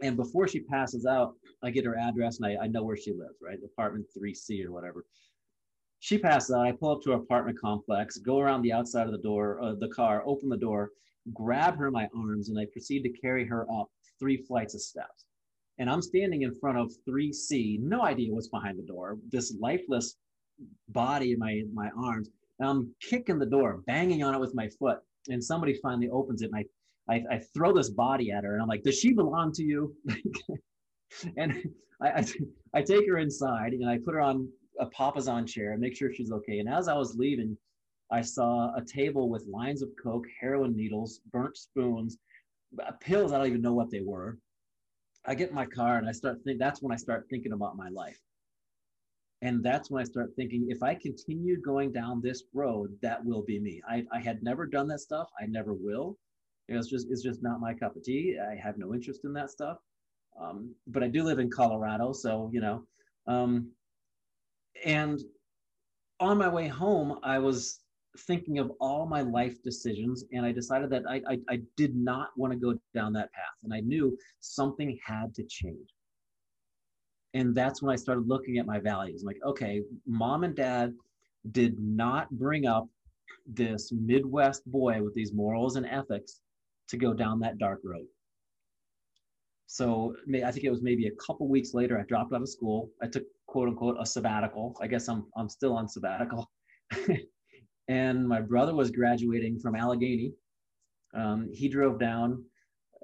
And before she passes out, I get her address and I, I know where she lives, right? Apartment 3C or whatever. She passes out. I pull up to her apartment complex, go around the outside of the door, uh, the car, open the door, grab her in my arms, and I proceed to carry her up three flights of steps. And I'm standing in front of 3C, no idea what's behind the door, this lifeless body in my, my arms. And I'm kicking the door, banging on it with my foot. And somebody finally opens it, and I, I, I throw this body at her, and I'm like, Does she belong to you? and I, I, I take her inside and I put her on a papasan chair and make sure she's okay. And as I was leaving, I saw a table with lines of coke, heroin needles, burnt spoons, pills. I don't even know what they were. I get in my car and I start thinking. That's when I start thinking about my life. And that's when I start thinking, if I continue going down this road, that will be me. I, I had never done that stuff. I never will. You know, it's just it's just not my cup of tea. I have no interest in that stuff. Um, but I do live in Colorado, so you know. Um, and on my way home, I was thinking of all my life decisions and i decided that I, I, I did not want to go down that path and i knew something had to change. And that's when i started looking at my values. I'm like okay mom and dad did not bring up this midwest boy with these morals and ethics to go down that dark road. So i think it was maybe a couple weeks later i dropped out of school. I took quote unquote a sabbatical i guess i'm, I'm still on sabbatical and my brother was graduating from Allegheny. Um, he drove down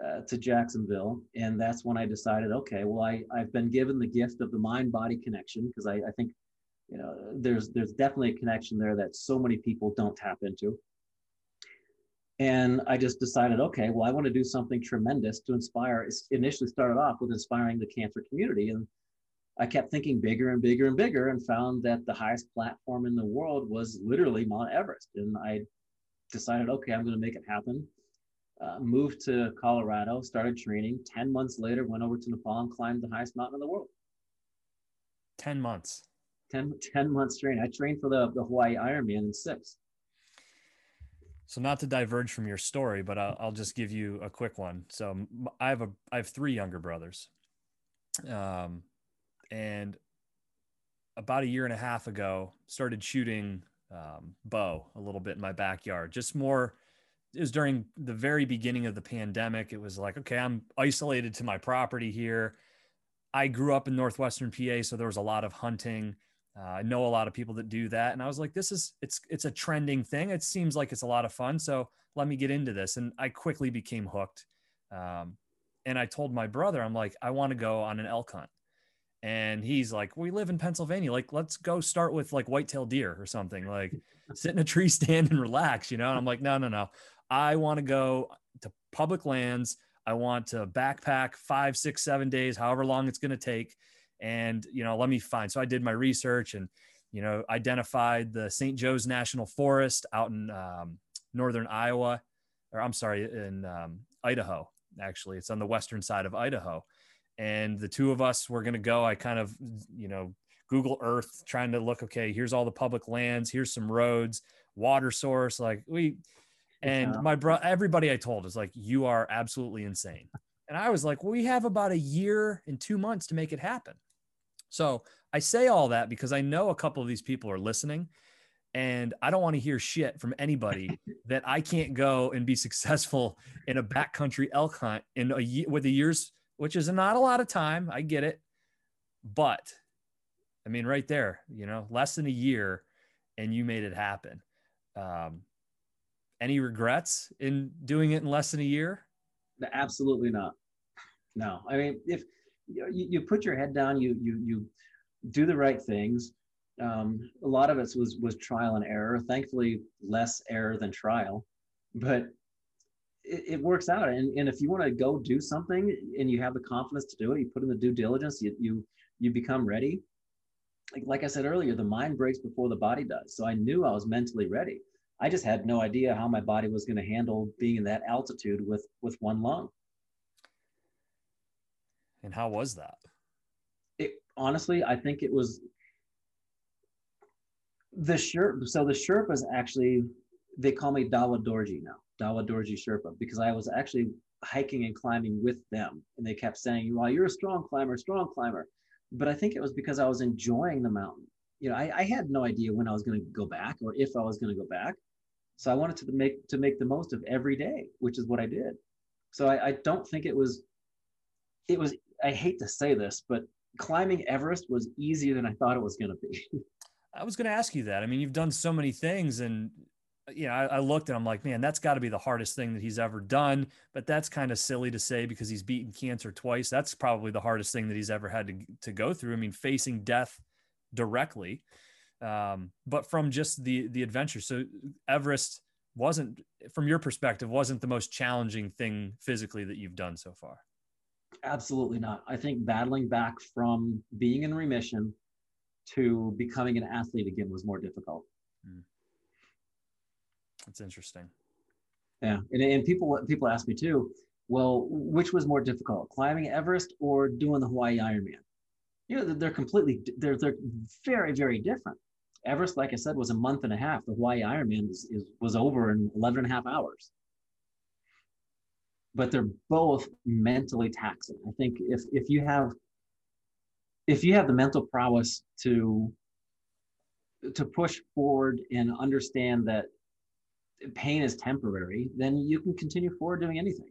uh, to Jacksonville, and that's when I decided, okay, well, I I've been given the gift of the mind body connection because I, I think you know there's there's definitely a connection there that so many people don't tap into. And I just decided, okay, well, I want to do something tremendous to inspire. It initially started off with inspiring the cancer community, and I kept thinking bigger and bigger and bigger and found that the highest platform in the world was literally Mount Everest. And I decided, okay, I'm going to make it happen. Uh, moved to Colorado, started training. 10 months later, went over to Nepal and climbed the highest mountain in the world. 10 months. 10, 10 months training. I trained for the, the Hawaii Ironman in six. So not to diverge from your story, but I'll, I'll just give you a quick one. So I have a I have three younger brothers. Um, and about a year and a half ago started shooting um, bow a little bit in my backyard just more it was during the very beginning of the pandemic. It was like okay i'm isolated to my property here. I grew up in northwestern pa so there was a lot of hunting. Uh, i know a lot of people that do that. And i was like this is it's it's a trending thing. It seems like it's a lot of fun. So let me get into this. And i quickly became hooked. Um, and i told my brother i'm like i want to go on an elk hunt and he's like we live in pennsylvania. Like let's go start with like whitetail deer or something like sit in a tree stand and relax you know? And i'm like no no no. I want to go to public lands. I want to backpack five six seven days however long it's going to take and you know let me find so i did my research and you know identified the st joe's national forest out in um, northern iowa or i'm sorry in um, idaho actually. It's on the western side of idaho and the two of us were going to go. I kind of, you know, Google Earth trying to look, okay, here's all the public lands, here's some roads, water source. Like we, and yeah. my bro, everybody I told is like, you are absolutely insane. And I was like, well, we have about a year and two months to make it happen. So I say all that because I know a couple of these people are listening and I don't want to hear shit from anybody that I can't go and be successful in a backcountry elk hunt in a year with a year's which is not a lot of time. I get it. But I mean, right there, you know, less than a year and you made it happen. Um, any regrets in doing it in less than a year? Absolutely not. No, I mean, if you, you put your head down, you, you, you do the right things. Um, a lot of it was, was trial and error, thankfully less error than trial, but it, it works out. And, and if you want to go do something and you have the confidence to do it, you put in the due diligence, you, you, you become ready. Like, like I said earlier, the mind breaks before the body does. So I knew I was mentally ready. I just had no idea how my body was going to handle being in that altitude with with one lung. And how was that? It honestly, I think it was the Sherpa. So the Sherpas actually, they call me Dawa Dorji now, Dawa Dorji Sherpa, because I was actually hiking and climbing with them, and they kept saying, "Well, you're a strong climber, strong climber." But I think it was because I was enjoying the mountain. You know, I, I had no idea when I was going to go back or if I was going to go back. So I wanted to make to make the most of every day, which is what I did. So I, I don't think it was it was I hate to say this, but climbing Everest was easier than I thought it was going to be. I was going to ask you that. I mean, you've done so many things, and you know, I, I looked and I'm like, man, that's got to be the hardest thing that he's ever done. But that's kind of silly to say because he's beaten cancer twice. That's probably the hardest thing that he's ever had to to go through. I mean, facing death directly um, but from just the the adventure. So Everest wasn't, from your perspective, wasn't the most challenging thing physically that you've done so far. Absolutely not. I think battling back from being in remission to becoming an athlete again was more difficult. That's interesting. Yeah, and, and people people ask me too. Well, which was more difficult, climbing Everest or doing the Hawaii Ironman? You know, they're completely they're they're very very different. Everest, like I said, was a month and a half. The Hawaii Ironman is, is, was over in 11 and a half hours. But they're both mentally taxing. I think if, if you have if you have the mental prowess to to push forward and understand that pain is temporary, then you can continue forward doing anything.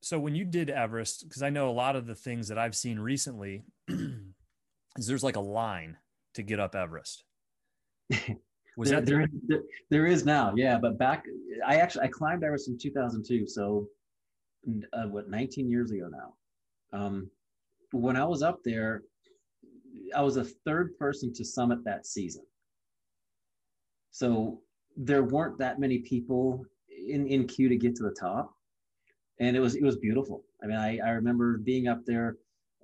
So when you did Everest, because I know a lot of the things that I've seen recently is there's like a line to get up Everest. Was there, that there, there, there is now, yeah. But back, I actually I climbed Everest in 2002, so uh, what 19 years ago now. Um, when I was up there, I was the third person to summit that season. So there weren't that many people in in queue to get to the top, and it was it was beautiful. I mean, I I remember being up there,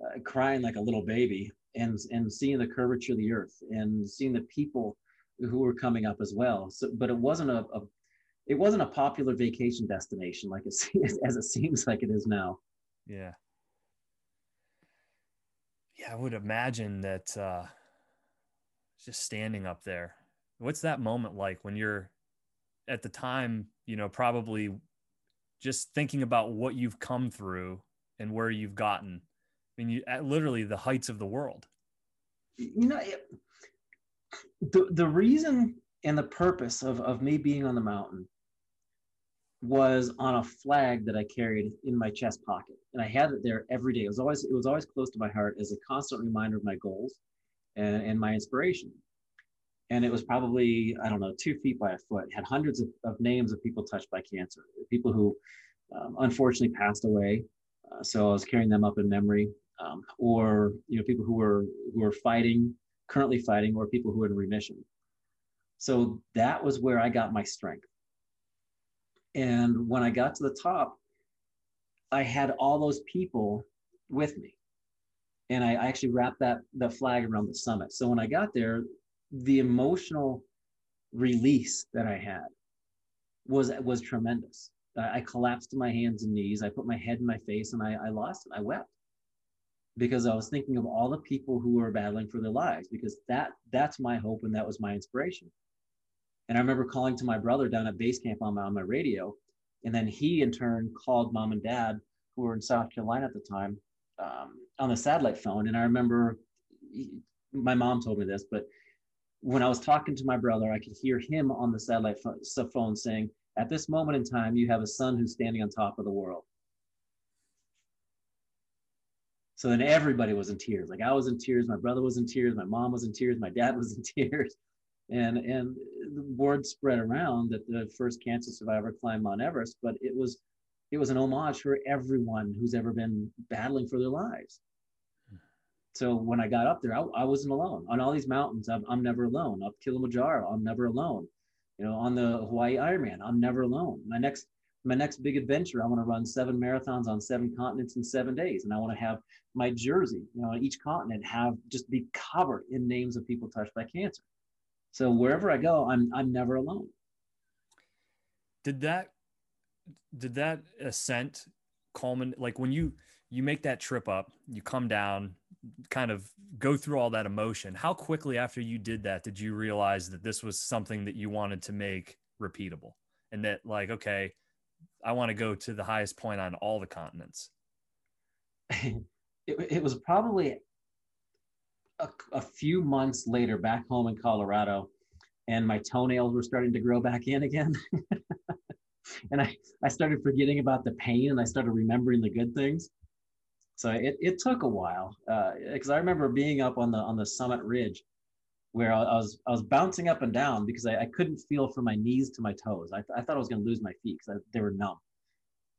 uh, crying like a little baby and and seeing the curvature of the earth and seeing the people who were coming up as well. So, but it wasn't a, a it wasn't a popular vacation destination like it as it seems like it is now. Yeah. Yeah, I would imagine that uh, just standing up there. What's that moment like when you're at the time, you know, probably just thinking about what you've come through and where you've gotten I mean, you at literally the heights of the world. You know, it, the the reason and the purpose of of me being on the mountain was on a flag that I carried in my chest pocket, and I had it there every day. It was always it was always close to my heart as a constant reminder of my goals and, and my inspiration. And it was probably I don't know two feet by a foot. It had hundreds of, of names of people touched by cancer, people who um, unfortunately passed away. Uh, so I was carrying them up in memory. Um, or you know people who were who are fighting currently fighting or people who are in remission. So that was where i got my strength. And when i got to the top i had all those people with me. And i actually wrapped that that flag around the summit. So when i got there the emotional release that i had was was tremendous i collapsed to my hands and knees i put my head in my face and i, I lost it i wept because I was thinking of all the people who were battling for their lives because that that's my hope and that was my inspiration. And I remember calling to my brother down at base camp on my, on my radio, and then he in turn called mom and dad who were in South Carolina at the time um, on the satellite phone. And I remember he, my mom told me this, but when I was talking to my brother, I could hear him on the satellite phone saying, "At this moment in time, you have a son who's standing on top of the world." So then everybody was in tears. Like I was in tears, my brother was in tears, my mom was in tears, my dad was in tears. And and the word spread around that the first cancer survivor climbed Mount Everest, but it was it was an homage for everyone who's ever been battling for their lives. So when I got up there, I, I wasn't alone. On all these mountains, I'm, I'm never alone. Up Kilimanjaro, I'm never alone. You know, on the Hawaii Ironman, I'm never alone. My next my next big adventure, I want to run seven marathons on seven continents in seven days, and I want to have my jersey, you know, on each continent have just be covered in names of people touched by cancer. So wherever I go, I'm I'm never alone. Did that did that ascent culminate like when you you make that trip up, you come down, kind of go through all that emotion. How quickly after you did that did you realize that this was something that you wanted to make repeatable? And that like, okay, I want to go to the highest point on all the continents. it, it was probably a, a few months later back home in Colorado and my toenails were starting to grow back in again. and I, I started forgetting about the pain and I started remembering the good things. So it, it took a while because uh, I remember being up on the on the summit ridge where I, I was I was bouncing up and down because I, I couldn't feel from my knees to my toes. I, I thought I was going to lose my feet because they were numb,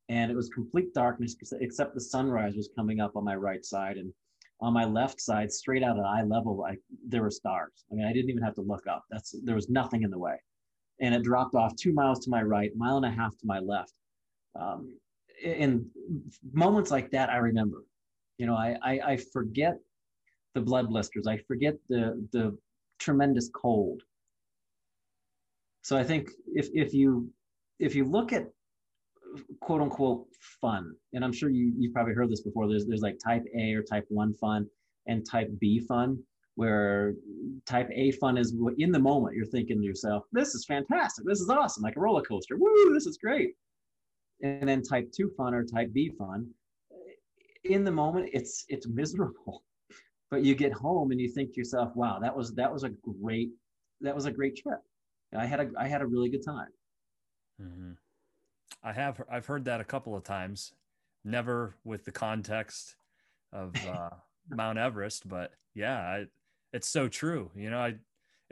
and it was complete darkness except the sunrise was coming up on my right side and on my left side, straight out at eye level, there were stars. I mean, I didn't even have to look up. That's there was nothing in the way, and it dropped off two miles to my right, mile and a half to my left. Um, in moments like that, I remember. You know, I, I, I forget the blood blisters. I forget the the tremendous cold. So I think if if you if you look at quote unquote fun. And I'm sure you, you've probably heard this before. There's, there's like type A or type one fun and type B fun, where type A fun is in the moment you're thinking to yourself, this is fantastic. This is awesome. Like a roller coaster. Woo, this is great. And then type two fun or type B fun, in the moment, it's, it's miserable. But you get home and you think to yourself, wow, that was, that was a great, that was a great trip. I had a, I had a really good time. Mm-hmm. I have I've heard that a couple of times, never with the context of uh, Mount Everest, but yeah, I, it's so true. You know, I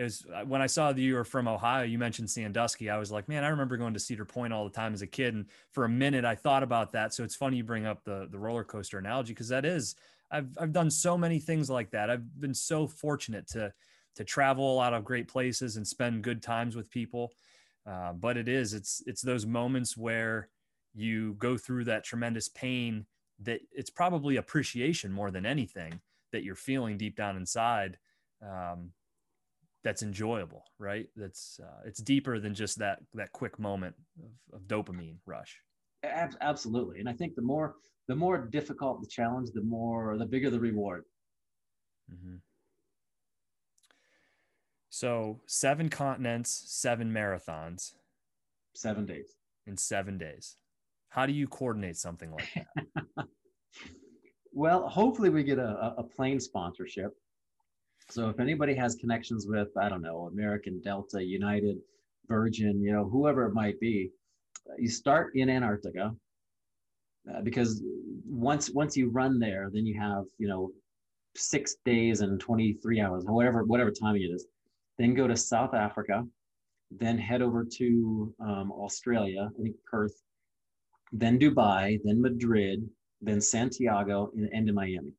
was uh, when I saw that you were from Ohio. You mentioned Sandusky. I was like, man, I remember going to Cedar Point all the time as a kid, and for a minute I thought about that. So it's funny you bring up the the roller coaster analogy because that is I've I've done so many things like that. I've been so fortunate to to travel a lot of great places and spend good times with people. Uh, but it is it's it's those moments where you go through that tremendous pain that it's probably appreciation more than anything that you're feeling deep down inside um, that's enjoyable right that's uh, it's deeper than just that that quick moment of, of dopamine rush absolutely and i think the more the more difficult the challenge the more the bigger the reward mm-hmm. So seven continents, seven marathons, seven days in seven days. How do you coordinate something like that? well, hopefully we get a, a plane sponsorship. So if anybody has connections with, I don't know, American, Delta, United, Virgin, you know, whoever it might be, you start in Antarctica uh, because once once you run there, then you have you know six days and 23 hours, whatever whatever time it is then go to South Africa, then head over to um, Australia, I think Perth, then Dubai, then Madrid, then Santiago, and end in Miami.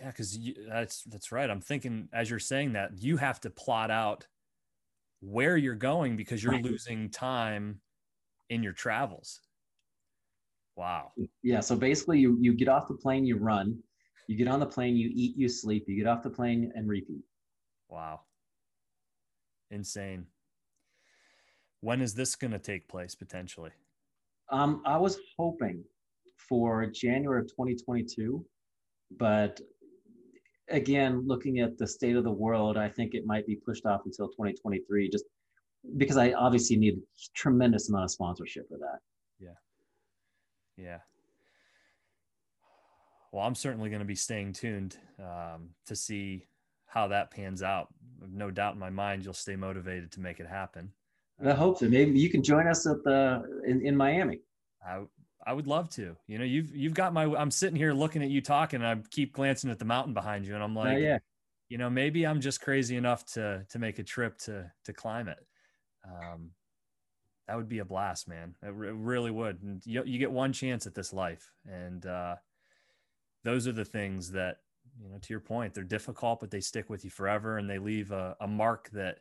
Yeah, because that's that's right. I'm thinking as you're saying that you have to plot out where you're going because you're right. losing time in your travels. Wow. Yeah. So basically, you you get off the plane, you run. You get on the plane, you eat, you sleep. You get off the plane and repeat. Wow insane. When is this going to take place potentially? Um, I was hoping for January of 2022, but again, looking at the state of the world, I think it might be pushed off until 2023, just because I obviously need a tremendous amount of sponsorship for that. Yeah. Yeah. Well, I'm certainly going to be staying tuned um, to see how that pans out. No doubt in my mind, you'll stay motivated to make it happen. I hope so. Maybe you can join us at the in, in Miami. I I would love to. You know, you've you've got my. I'm sitting here looking at you talking, and I keep glancing at the mountain behind you, and I'm like, yeah. You know, maybe I'm just crazy enough to to make a trip to to climb it. Um, that would be a blast, man. It, re- really would. And you you get one chance at this life, and uh, those are the things that you know, to your point, they're difficult, but they stick with you forever and they leave a, a mark that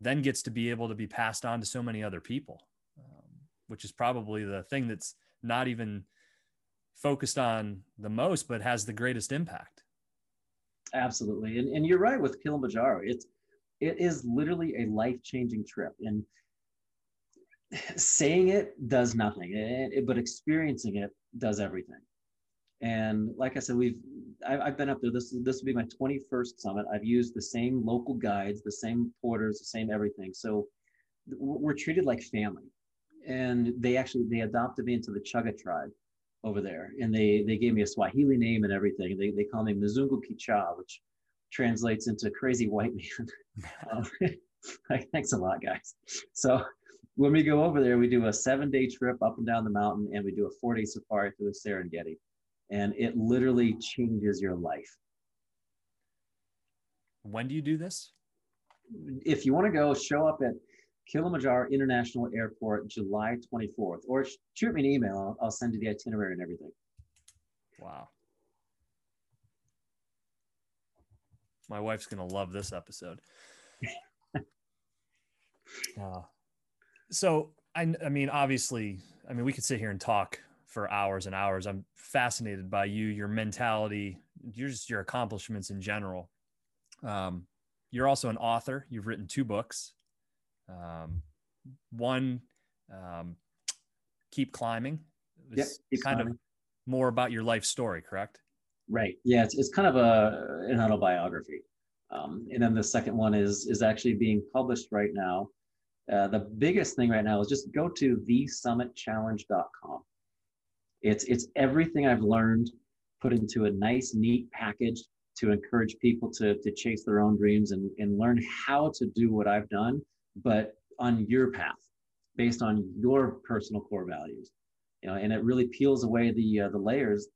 then gets to be able to be passed on to so many other people, um, which is probably the thing that's not even focused on the most, but has the greatest impact. Absolutely. And, and you're right with Kilimanjaro. It's, it is literally a life changing trip. And saying it does nothing, it, but experiencing it does everything. And like I said, we've I, have been up there. This this will be my 21st summit. I've used the same local guides, the same porters, the same everything. So we're treated like family. And they actually they adopted me into the Chaga tribe over there, and they they gave me a Swahili name and everything. They they call me Mzungu Kichaa, which translates into crazy white man. um, thanks a lot, guys. So when we go over there, we do a seven day trip up and down the mountain, and we do a four day safari through the Serengeti and it literally changes your life. When do you do this? If you want to go, show up at Kilimanjaro International Airport July 24th, or shoot me an email. I'll, I'll send you the itinerary and everything. Wow. My wife's going to love this episode. uh, so, I, I mean, obviously, I mean, we could sit here and talk for hours and hours. I'm fascinated by you, your mentality, your just your accomplishments in general. Um, you're also an author. You've written two books. Um, one, um, keep climbing. Yeah, kind climbing. of more about your life story, correct? Right. Yeah, it's, it's kind of a an autobiography. Um, and then the second one is is actually being published right now. Uh, the biggest thing right now is just go to thesummitchallenge.com. It's it's everything I've learned put into a nice, neat package to encourage people to to chase their own dreams and and learn how to do what I've done, but on your path, based on your personal core values. You know, and it really peels away the uh, the layers,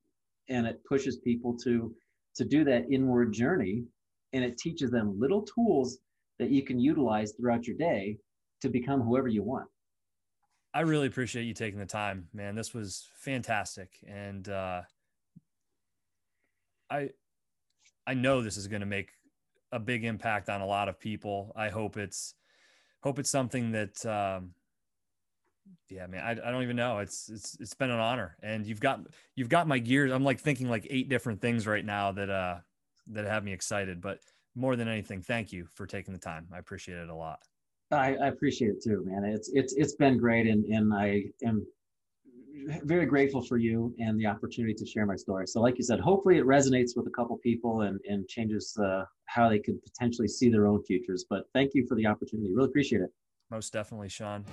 and it pushes people to to do that inward journey, and it teaches them little tools that you can utilize throughout your day to become whoever you want. I really appreciate you taking the time, man. This was fantastic, and uh, I I know this is going to make a big impact on a lot of people. I hope it's hope it's something that um, yeah, man. I, I don't even know. It's it's it's been an honor, and you've got you've got my gears. I'm like thinking like eight different things right now that uh that have me excited. But more than anything, thank you for taking the time. I appreciate it a lot. I, I appreciate it too, man. It's it's it's been great, and and I am very grateful for you and the opportunity to share my story. So, like you said, hopefully it resonates with a couple people and and changes uh, how they could potentially see their own futures. But thank you for the opportunity. Really appreciate it. Most definitely, Sean.